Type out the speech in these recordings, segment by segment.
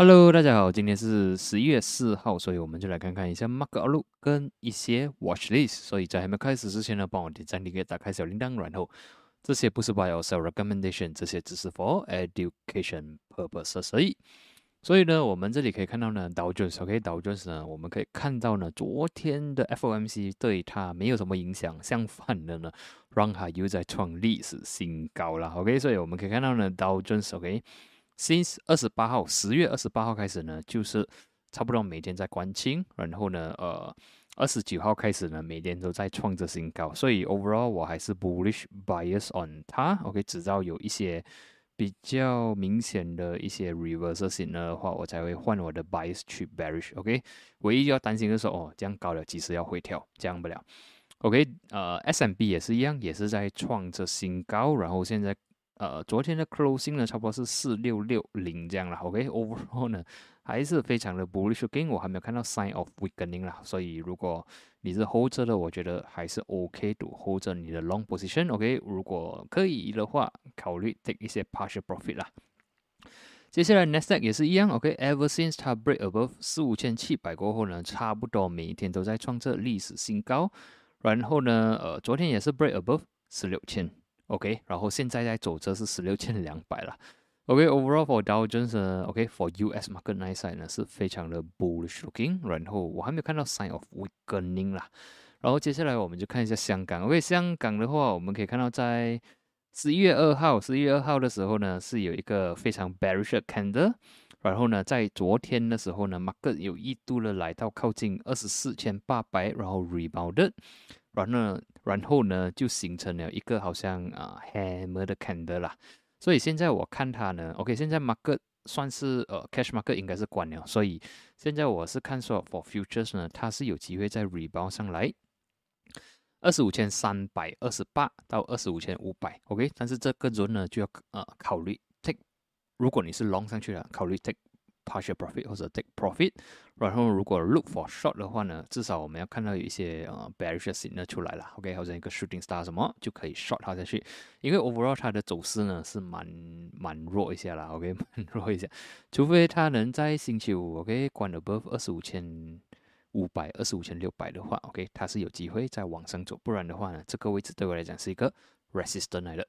Hello，大家好，今天是十一月四号，所以我们就来看看一下 Mark Outlook 跟一些 Watch List。所以在还没开始之前呢，帮我点赞、订阅、打开小铃铛，然后这些不是 Buy or Sell Recommendation，这些只是 For Education Purposes 而已。所以呢，我们这里可以看到呢，道琼斯 OK，道琼斯呢，我们可以看到呢，昨天的 FOMC 对它没有什么影响，相反的呢，让它又在创历史新高了。OK，所以我们可以看到呢，道琼斯 OK。Since 二十八号，十月二十八号开始呢，就是差不多每天在关清，然后呢，呃，二十九号开始呢，每天都在创着新高，所以 overall 我还是 bullish bias on 它。OK，直到有一些比较明显的一些 reverse 型的话，我才会换我的 bias 去 bearish。OK，唯一要担心的是哦，这样高了，其实要回调，这样不了。OK，呃，S M B 也是一样，也是在创着新高，然后现在。呃，昨天的 closing 呢，差不多是四六六零这样了。OK，overall 呢，还是非常的 bullish。Again，我还没有看到 sign of weakening 啦，所以如果你是 hold 着的，我觉得还是 OK 的，hold 着你的 long position。OK，如果可以的话，考虑 take 一些 partial profit 啦。接下来 n e s t a q 也是一样。OK，ever since 它 break above 四五千七百过后呢，差不多每一天都在创这历史新高。然后呢，呃，昨天也是 break above 十六千。OK，然后现在在走这是十六千两百了。OK，overall for Dow Jones，OK，for US market 那 side 呢是非常的 bullish looking。然后我还没有看到 sign of weakening 啦。然后接下来我们就看一下香港。OK，香港的话，我们可以看到在十一月二号，十一月二号的时候呢是有一个非常 bearish candle。然后呢，在昨天的时候呢，market 有一度的来到靠近二十四千八百，然后 rebounded。然后，然后呢，就形成了一个好像啊 hammer 的 candle 啦。所以现在我看它呢，OK，现在 market 算是呃 cash market 应该是关了。所以现在我是看说 for futures 呢，它是有机会在 rebound 上来二十五千三百二十八到二十五千五百，OK。但是这个轮呢就要呃考虑 take，如果你是 long 上去了，考虑 take。partial profit 或者 take profit，然后如果 look for short 的话呢，至少我们要看到有一些呃 bearish signal 出来了，OK，好像一个 shooting star 什么就可以 short 它下去，因为 overall 它的走势呢是蛮蛮弱一下啦，OK，蛮弱一下，除非它能在星期五 OK 关 above 二十五千五百、二十五千六百的话，OK，它是有机会再往上走，不然的话呢，这个位置对我来讲是一个 resistance 来的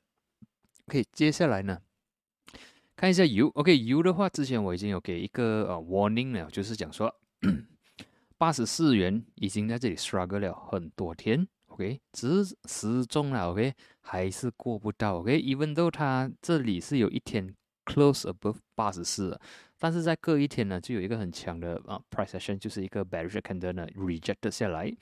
，OK，接下来呢。看一下油，OK，油的话，之前我已经有给一个呃 warning 了，就是讲说八十四元已经在这里 struggle 了很多天，OK，只是失踪了，OK，还是过不到，OK，even though 它这里是有一天 close above 八十四，但是在隔一天呢，就有一个很强的啊 price action，就是一个 bearish candle 呢 rejected 下来，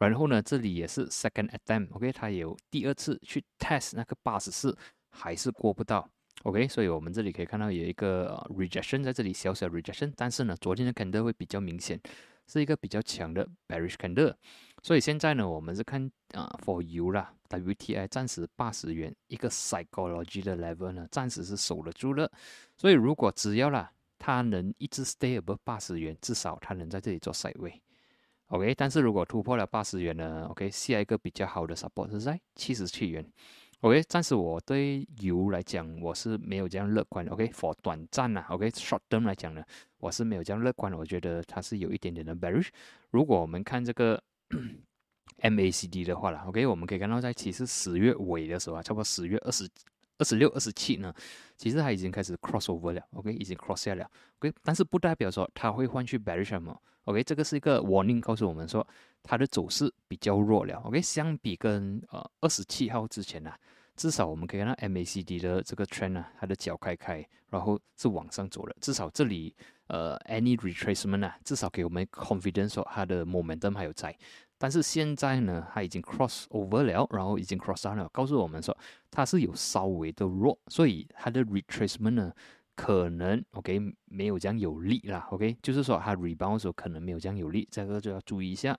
然后呢，这里也是 second attempt，OK，它有第二次去 test 那个八十四，还是过不到。OK，所以我们这里可以看到有一个 rejection 在这里小小 rejection，但是呢，昨天的 candle 会比较明显，是一个比较强的 bearish candle。所以现在呢，我们是看啊，for you 啦，WTI 暂时八十元一个 psychology 的 level 呢，暂时是守得住了。所以如果只要啦，它能一直 stay above 八十元，至少它能在这里做 side way。OK，但是如果突破了八十元呢，OK，下一个比较好的 support 是在七十七元。OK，暂时我对油来讲，我是没有这样乐观的。OK，for 短暂呐，OK，short term 来讲呢，我是没有这样乐观的。我觉得它是有一点点的 bearish。如果我们看这个 MACD 的话了，OK，我们可以看到在其实十月尾的时候啊，差不多十月二十二十六、二十七呢，其实它已经开始 cross over 了，OK，已经 cross 下了，OK，但是不代表说它会换去 bearish 什么，OK，这个是一个 warning，告诉我们说它的走势比较弱了，OK，相比跟呃二十七号之前呢，至少我们可以看到 MACD 的这个 trend 啊，它的脚开开，然后是往上走了，至少这里呃 any retracement 啊，至少给我们 confidence 说它的 momentum 还有在。但是现在呢，它已经 cross over 了，然后已经 cross down 了，告诉我们说它是有稍微的弱，所以它的 retracement 呢，可能 OK 没有这样有力啦，OK 就是说它 rebound 的时候可能没有这样有力，这个就要注意一下。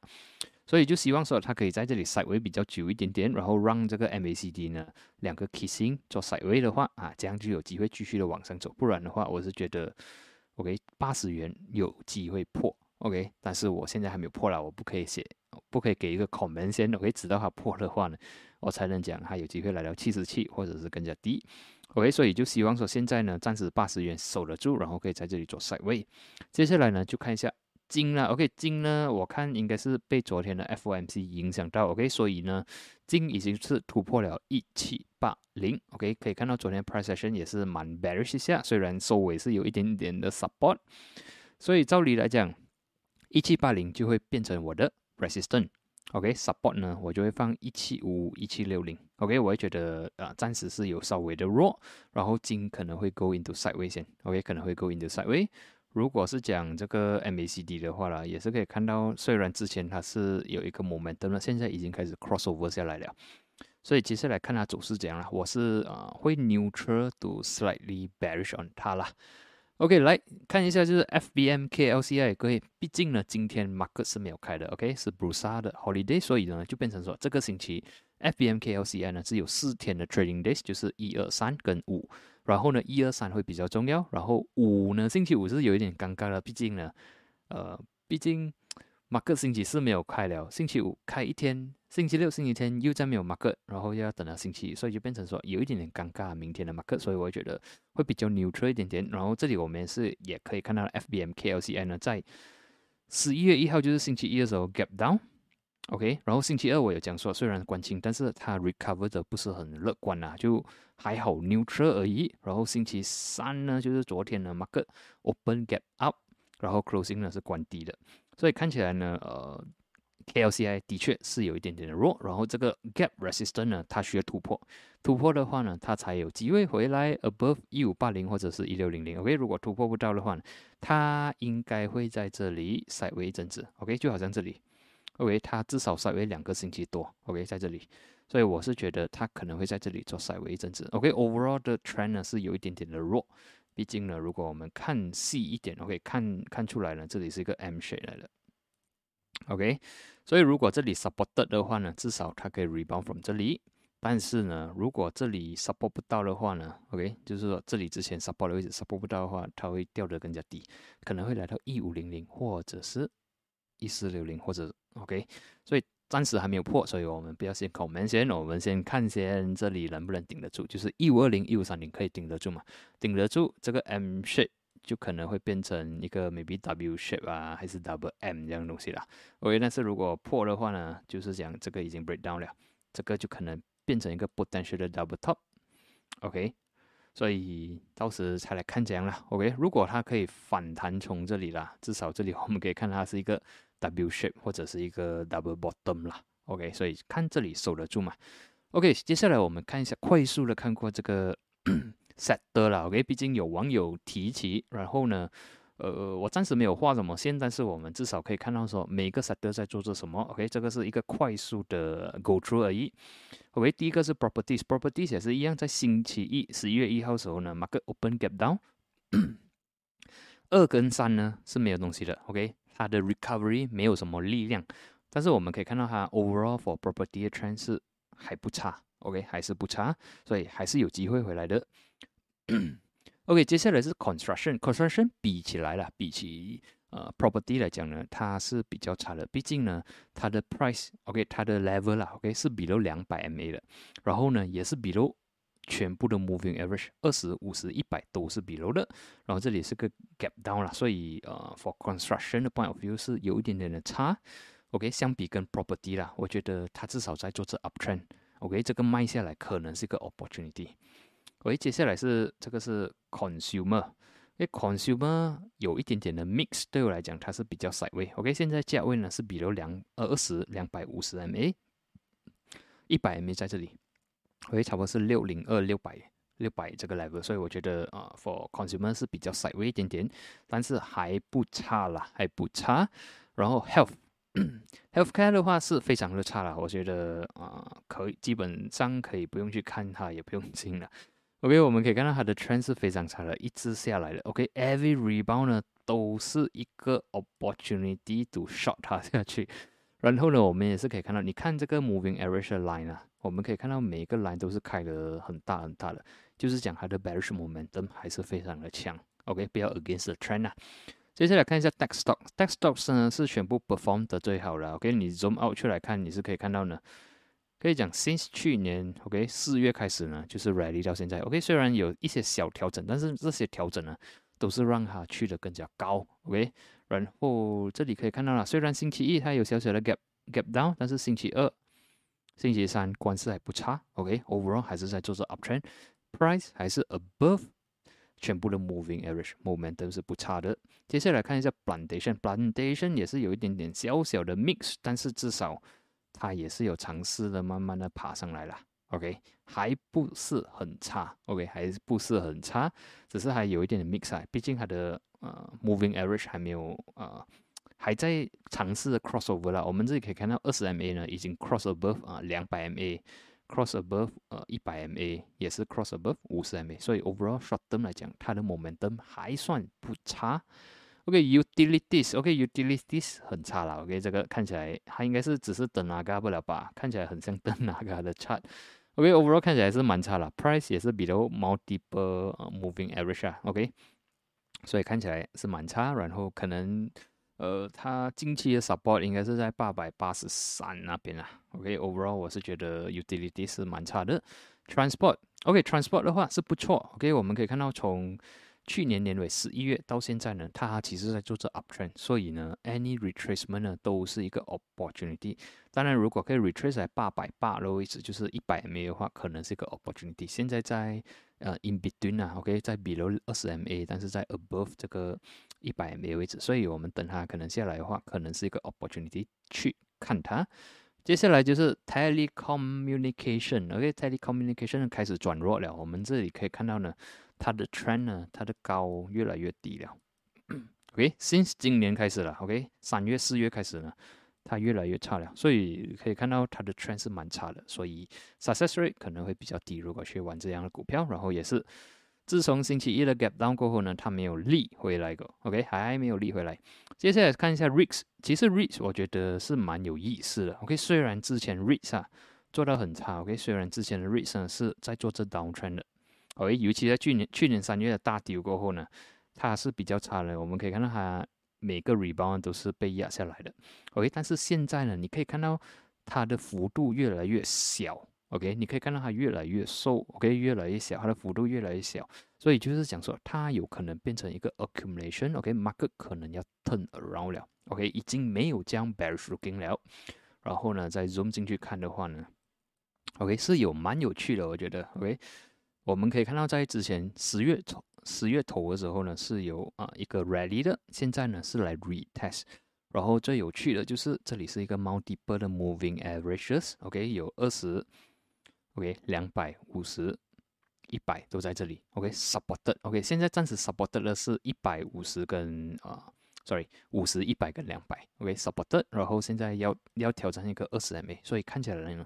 所以就希望说它可以在这里 side way 比较久一点点，然后让这个 MACD 呢两个 kissing 做 side way 的话啊，这样就有机会继续的往上走，不然的话我是觉得 OK 八十元有机会破 OK，但是我现在还没有破了，我不可以写。不可以给一个 comment 先，我可以直到它破的话呢，我才能讲它有机会来到七十七或者是更加低。OK，所以就希望说现在呢，暂时八十元守得住，然后可以在这里做 side 位。接下来呢，就看一下金了。OK，金呢，我看应该是被昨天的 FOMC 影响到。OK，所以呢，金已经是突破了一七八零。OK，可以看到昨天 price action 也是蛮 bearish 下，虽然收尾是有一点点的 support。所以照理来讲，一七八零就会变成我的 resistance。OK，support 呢，我就会放一七五一七六零。OK，我会觉得啊，暂时是有稍微的弱，然后金可能会 go into side way 先。OK，可能会 go into side way。如果是讲这个 MACD 的话啦，也是可以看到，虽然之前它是有一个 momentum，现在已经开始 crossover 下来了。所以接下来看它走势怎样了，我是啊会 neutral to slightly bearish on 它啦。OK，来看一下，就是 FBM KLCI 各位，毕竟呢，今天 market 是没有开的，OK，是 Brusa 的 holiday，所以呢，就变成说这个星期 FBM KLCI 呢只有四天的 trading days，就是一二三跟五，然后呢，一二三会比较重要，然后五呢，星期五是有一点尴尬了，毕竟呢，呃，毕竟。马克星期四没有开了，星期五开一天，星期六、星期天又再没有马克，然后又要等到星期一，所以就变成说有一点点尴尬。明天的马克，所以我觉得会比较 neutral 一点点。然后这里我们是也可以看到 FBM KLCI 呢，在十一月一号就是星期一的时候 gap down，OK，然后星期二我有讲说虽然关清，但是它 recover 的不是很乐观啊，就还好 neutral 而已。然后星期三呢，就是昨天的马克 open gap up，然后 closing 呢是关低的。所以看起来呢，呃，KLCI 的确是有一点点的弱，然后这个 Gap Resistance 呢，它需要突破，突破的话呢，它才有机会回来 Above 一五八零或者是一六零零。OK，如果突破不到的话呢，它应该会在这里塞维一阵子。OK，就好像这里，OK，它至少塞维两个星期多。OK，在这里，所以我是觉得它可能会在这里做塞维一阵子。OK，Overall 的 Trend 呢是有一点点的弱。毕竟呢，如果我们看细一点，OK，看看出来呢，这里是一个 M shape 来的，OK，所以如果这里 supported 的话呢，至少它可以 rebound from 这里。但是呢，如果这里 support 不到的话呢，OK，就是说这里之前 support 的位置 support 不到的话，它会掉得更加低，可能会来到一五零零或者是一四六零或者 OK，所以。暂时还没有破，所以我们不要先恐门先，我们先看先这里能不能顶得住，就是一五二零、一五三零可以顶得住嘛？顶得住这个 M shape 就可能会变成一个 maybe W shape 啊，还是 Double M 这样东西啦。OK，但是如果破的话呢，就是讲这个已经 break down 了，这个就可能变成一个 potential 的 Double Top。OK，所以到时才来看这样啦。OK，如果它可以反弹从这里啦，至少这里我们可以看它是一个。W shape 或者是一个 double bottom 啦，OK，所以看这里守得住嘛？OK，接下来我们看一下快速的看过这个 set 的了，OK，毕竟有网友提起，然后呢，呃，我暂时没有画什么线，但是我们至少可以看到说每个 set 在做着什么，OK，这个是一个快速的 go through 而已。OK，第一个是 properties，properties 也是一样，在星期一十一月一号时候呢，market open gap down，二跟三呢是没有东西的，OK。它的 recovery 没有什么力量，但是我们可以看到它 overall for property 的 trend 是还不差，OK 还是不差，所以还是有机会回来的。OK，接下来是 construction，construction 比起来了，比起呃 property 来讲呢，它是比较差的，毕竟呢它的 price，OK 它的 level 啦，OK 是 below 两百 MA 的，然后呢也是 below。全部的 moving average 二十五十一百都是 below 的，然后这里是个 gap down 啦，所以呃 for construction 的 point of view 是有一点点的差。OK，相比跟 property 啦，我觉得它至少在做这 uptrend。OK，这个卖下来可能是一个 opportunity。OK，接下来是这个是 consumer，因为 consumer 有一点点的 mix，对我来讲它是比较 side way。OK，现在价位呢是比如两二十两百五十 MA，一百 MA 在这里。会差不多是六零二六百六百这个 level，所以我觉得啊，for consumer 是比较 side way 一点点，但是还不差啦，还不差。然后 health healthcare 的话是非常的差了，我觉得啊，可以基本上可以不用去看它，也不用进了。OK，我们可以看到它的 trend 是非常差的，一直下来的。OK，every rebound 呢都是一个 opportunity to shot 它下去。然后呢，我们也是可以看到，你看这个 moving average line 啊。我们可以看到每一个 line 都是开的很大很大的，就是讲它的 bearish momentum 还是非常的强。OK，不要 against the trend 啊。接下来看一下 tech stock，tech stocks 呢是全部 perform 的最好了。OK，你 zoom out 出来看，你是可以看到呢，可以讲，since 去年，OK，四月开始呢，就是 rally 到现在，OK，虽然有一些小调整，但是这些调整呢，都是让它去的更加高，OK。然后这里可以看到了，虽然星期一它有小小的 gap gap down，但是星期二、星期三关系还不差，OK，overall 还是在做着 uptrend，price 还是 above 全部的 moving average momentum 是不差的。接下来看一下 plantation，plantation 也是有一点点小小的 mix，但是至少。它也是有尝试的，慢慢的爬上来了，OK，还不是很差，OK，还不是很差，只是还有一点的 mix 啊，毕竟它的呃 moving average 还没有呃还在尝试 crossover 啦。我们这里可以看到二十 MA 呢已经 cross above 啊两百 MA，cross above 呃一百 MA 也是 cross above 五十 MA，所以 overall short term 来讲，它的 momentum 还算不差。OK，utilities，OK，utilities 很差了。OK，这个看起来它应该是只是等哪个不了吧？看起来很像等哪个的 chart。OK，overall 看起来是蛮差了，price 也是比较 multiple moving average 啊。OK，所以看起来是蛮差。然后可能呃，它近期的 support 应该是在八百八十三那边啦。OK，overall 我是觉得 utility 是蛮差的。Transport，OK，transport 的话是不错。OK，我们可以看到从去年年尾十一月到现在呢，它其实在做这 uptrend，所以呢，any retracement 呢都是一个 opportunity。当然，如果可以 retrace 在八百八的位置，就是一百 MA 的话，可能是一个 opportunity。现在在呃 in between 啊，OK，在 below 二十 MA，但是在 above 这个一百 MA 位置，所以我们等它可能下来的话，可能是一个 opportunity 去看它。接下来就是 telecommunication，OK，telecommunication 开始转弱了。我们这里可以看到呢。它的 trend 呢，它的高越来越低了。OK，since 今年开始了，OK，三月、四月开始呢，它越来越差了。所以可以看到它的 trend 是蛮差的，所以 success rate 可能会比较低。如果去玩这样的股票，然后也是自从星期一的 gap down 过后呢，它没有立回来过。OK，还没有立回来。接下来看一下 REITs，其实 REITs 我觉得是蛮有意思的。OK，虽然之前 REITs 啊做到很差，OK，虽然之前的 REITs 呢是在做这 down trend 的。OK，尤其在去年去年三月的大丢过后呢，它是比较差的。我们可以看到它每个 rebound 都是被压下来的。OK，但是现在呢，你可以看到它的幅度越来越小。OK，你可以看到它越来越瘦。OK，越来越小，它的幅度越来越小。所以就是讲说，它有可能变成一个 accumulation。OK，market 可能要 turn around 了。OK，已经没有这样 bearish looking 了。然后呢，再 zoom 进去看的话呢，OK 是有蛮有趣的，我觉得。OK。我们可以看到，在之前十月头十月头的时候呢，是有啊一个 rally 的，现在呢是来 retest。然后最有趣的就是这里是一个 multiple 的 moving averages，OK，有二十，OK，两百五十，一百都在这里，OK，supported，OK，现在暂时 supported 的是一百五十跟啊，sorry，五十、一百跟两百，OK，supported，然后现在要要挑战一个二十 MA，所以看起来呢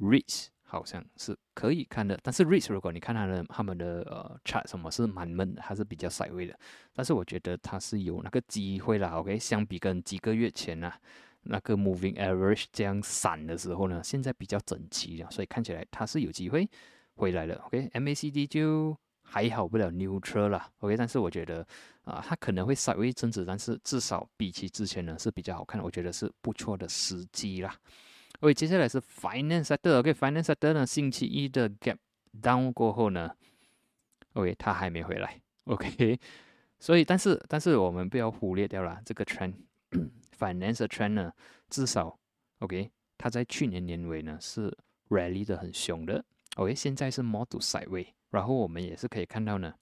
，reach。好像是可以看的，但是 REITs 如果你看它的他们的呃 chart 什么是蛮闷的，还是比较 s i d e w a y 的。但是我觉得它是有那个机会啦，OK？相比跟几个月前呢，那个 moving average 这样散的时候呢，现在比较整齐了，所以看起来它是有机会回来了，OK？MACD 就还好不了 neutral 了，OK？但是我觉得啊，它可能会稍微增值，但是至少比起之前呢是比较好看，我觉得是不错的时机啦。OK，接下来是 finance sector。OK，finance sector 呢，星期一的 gap down 过后呢，OK，它还没回来。OK，所以但是但是我们不要忽略掉了这个 trend，finance trend 呢，至少 OK，它在去年年尾呢是 rally 的很凶的。OK，现在是 model sideway，然后我们也是可以看到呢，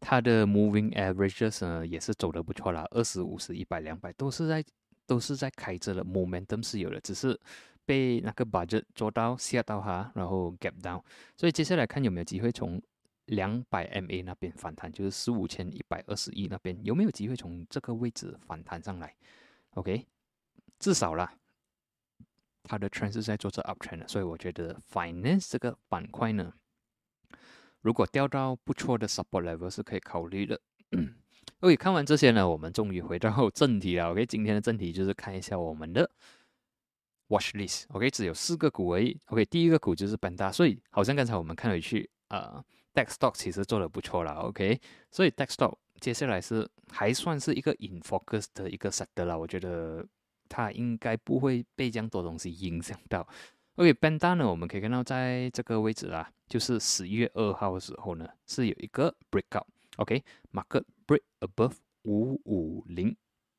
它的 moving averages 呢也是走的不错啦，二十五、十、一百、两百都是在。都是在开着的，momentum 是有的，只是被那个 budget 做到吓到哈，然后 gap down，所以接下来看有没有机会从两百 MA 那边反弹，就是十五千一百二十亿那边有没有机会从这个位置反弹上来？OK，至少啦，它的 trend 是在做这 uptrend 的，所以我觉得 finance 这个板块呢，如果掉到不错的 support level 是可以考虑的。OK，看完这些呢，我们终于回到 正题了。OK，今天的正题就是看一下我们的 watch list。OK，只有四个股而已。OK，第一个股就是本大，所以好像刚才我们看回去，呃，Dex Stock 其实做的不错了。OK，所以 Dex Stock 接下来是还算是一个 in focus 的一个 sector 了。我觉得它应该不会被这样多东西影响到。OK，Banda 呢，我们可以看到在这个位置啦，就是十一月二号的时候呢，是有一个 breakout。OK，market break above 五五零。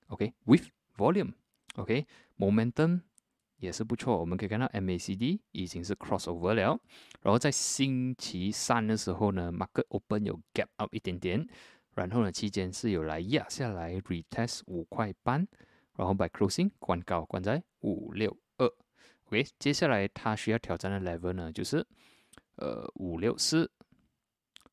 OK，with volume。OK，momentum 也是不错。我们可以看到 MACD 已经是 crossover 了。然后在星期三的时候呢，market open 有 gap up 一点点。然后呢，期间是有来压下来 retest 五块半。然后 by closing 关高关在五六二。OK，接下来它需要挑战的 level 呢，就是呃五六四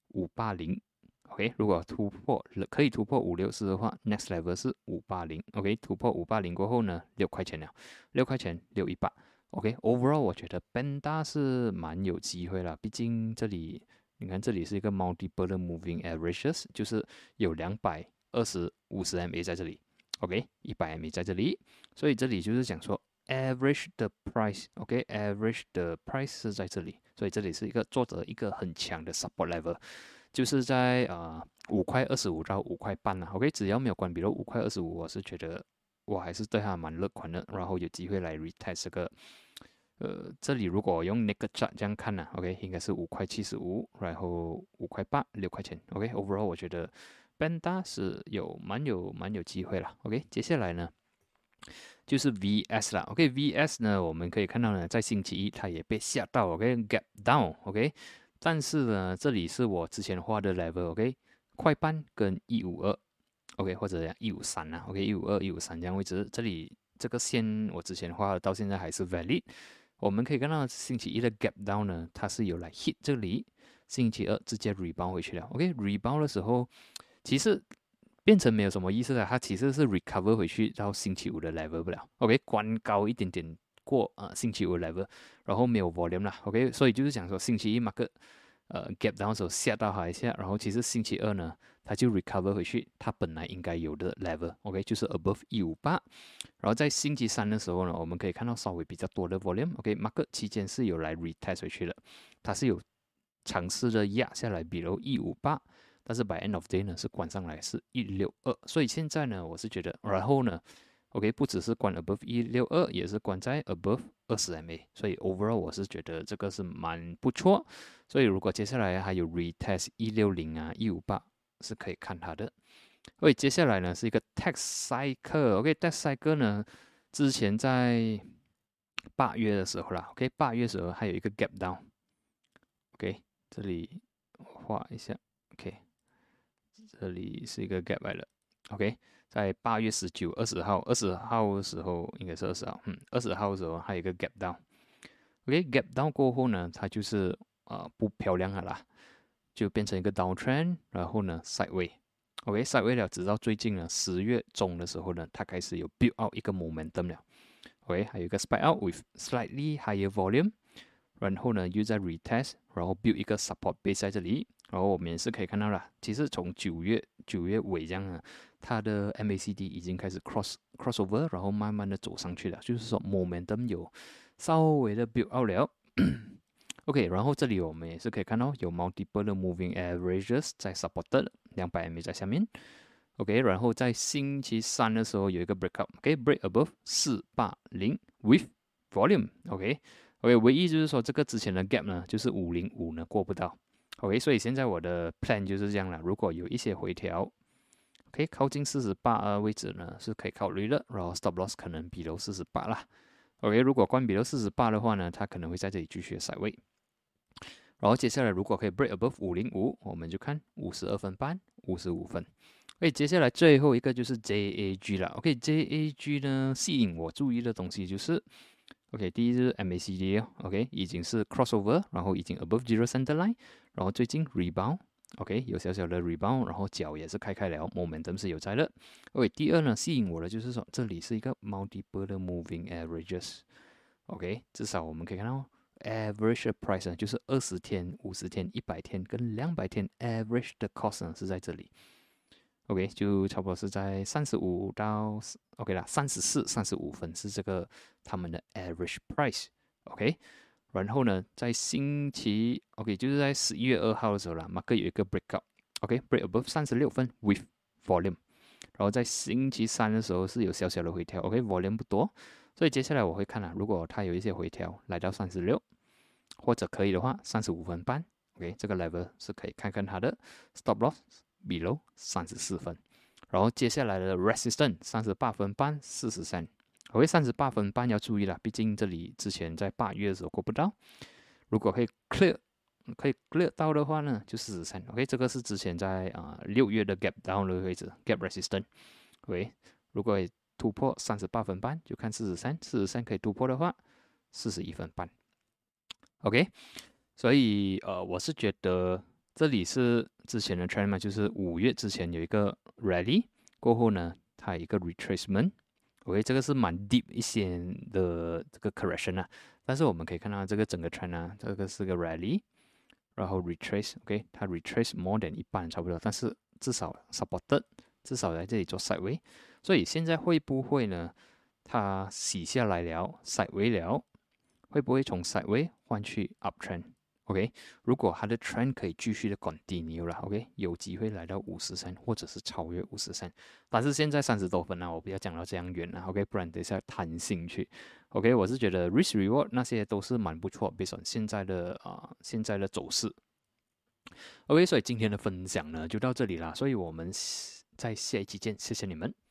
五八零。OK，如果突破可以突破五六四的话，next level 是五八零。OK，突破五八零过后呢，六块钱了，六块钱六一八。OK，overall 我觉得 Banda 是蛮有机会了，毕竟这里你看这里是一个 multiple moving averages，就是有两百二十五十 MA 在这里，OK，一百 MA 在这里，所以这里就是讲说。Average 的 price，OK，Average 的 price 是在这里，所以这里是一个作者一个很强的 support level，就是在啊五块二十五到五块半了，OK，只要没有关闭到五块二十五，我是觉得我还是对它蛮乐观的，然后有机会来 retest 这个，呃，这里如果用那个价这样看呢，OK，应该是五块七十五，然后五块八六块钱，OK，overall 我觉得 Banda 是有蛮有蛮有机会了，OK，接下来呢？就是 VS 啦，OK，VS 呢，我们可以看到呢，在星期一它也被吓到，OK，gap down，OK，但是呢，这里是我之前画的 level，OK，快半跟一五二，OK，或者一五三啊，OK，一五二、一五三这样位置，这里这个线我之前画的到现在还是 valid。我们可以看到星期一的 gap down 呢，它是有来 hit 这里，星期二直接 rebound 回去了，OK，rebound 的时候，其实。变成没有什么意思了，它其实是 recover 回去到星期五的 level 不了，OK，关高一点点过啊星期五 level，然后没有 volume 了，OK，所以就是讲说星期一 market 呃 gap down 的时候吓到它一下，然后其实星期二呢它就 recover 回去它本来应该有的 level，OK，就是 above 一五八，然后在星期三的时候呢，我们可以看到稍微比较多的 volume，OK，market 期间是有来 retest 回去的，它是有尝试着压下来，比如一五八。但是 by end of day 呢是关上来是一六二，所以现在呢我是觉得，然后呢，OK 不只是关 above 一六二，也是关在 above 二十 MA，所以 overall 我是觉得这个是蛮不错，所以如果接下来还有 retest 一六零啊一五八是可以看它的。所以接下来呢是一个 tax cycle，OK tax cycle 呢之前在八月的时候啦，OK 八月时候还有一个 gap down，OK 这里画一下，OK。这里是一个 gap 来了，OK，在八月十九、二十号、二十号的时候，应该是二十号，嗯，二十号的时候还有一个 gap down，OK，gap down 过后呢，它就是啊不漂亮了啦，就变成一个 down trend，然后呢 sideway，OK，sideway 了，直到最近呢十月中的时候呢，它开始有 build out 一个 momentum 了，OK，还有一个 spike out with slightly higher volume，然后呢又在 retest，然后 build 一个 support base 在这里。然后我们也是可以看到啦，其实从九月九月尾这样啊，它的 MACD 已经开始 cross crossover，然后慢慢的走上去了，就是说 momentum 有稍微的 build out 了。OK，然后这里我们也是可以看到有 multiple 的 moving averages 在 supported 两百 MA 在下面。OK，然后在星期三的时候有一个 breakout，OK，break above 四八零 with volume，OK，OK，唯一就是说这个之前的 gap 呢，就是五零五呢过不到。OK，所以现在我的 plan 就是这样了。如果有一些回调，OK，靠近四十八位置呢，是可以考虑的。然后 stop loss 可能比如四十八啦。OK，如果关闭了四十八的话呢，它可能会在这里继续塞位。然后接下来如果可以 break above 五零五，我们就看五十二分半、五十五分。OK，接下来最后一个就是 JAG 了。OK，JAG 呢吸引我注意的东西就是。OK，第一是 MACD 哦，OK，已经是 crossover，然后已经 above zero center line，然后最近 rebound OK，有小小的 rebound，然后脚也是开开了，momentum 是有在的。OK，第二呢，吸引我的就是说这里是一个 multiple moving averages，OK，至少我们可以看到 average price 呢就是二十天、五十天、一百天跟两百天 average 的 cost 呢是在这里。OK，就差不多是在三十五到 OK 啦，三十四、三十五分是这个他们的 average price。OK，然后呢，在星期 OK 就是在十一月二号的时候啦，马克有一个 breakout。OK，break above 三十六分 with volume。然后在星期三的时候是有小小的回调，OK，volume 不多，所以接下来我会看啊，如果它有一些回调来到三十六，或者可以的话三十五分半，OK，这个 level 是可以看看它的 stop loss below 三十四分，然后接下来的 resistance 三十八分半四十三，OK，三十八分半要注意了，毕竟这里之前在八月的时候过不到，如果可以 clear。可以 clear 到的话呢，就四十三。OK，这个是之前在啊六月的 gap down 的位置，gap resistance。OK，如果突破三十八分半，就看四十三。四十三可以突破的话，四十一分半。OK，所以呃，我是觉得这里是之前的 trend 嘛，就是五月之前有一个 rally 过后呢，它有一个 retracement。OK，这个是蛮 deep 一些的这个 correction 啊。但是我们可以看到这个整个 trend 啊，这个是个 rally。然后 retrace，OK，它 retrace more than 一半差不多，但是至少 supported，至少在这里做 side way，所以现在会不会呢？它洗下来了，side way 了，会不会从 side way 换去 up trend？OK，如果它的 trend 可以继续的 continue 了，OK，有机会来到五十三或者是超越五十三，但是现在三十多分了，我不要讲到这样远了，OK，不然等一下谈兴趣，OK，我是觉得 risk reward 那些都是蛮不错，based on 现在的啊现在的走势，OK，所以今天的分享呢就到这里啦，所以我们在下一期见，谢谢你们。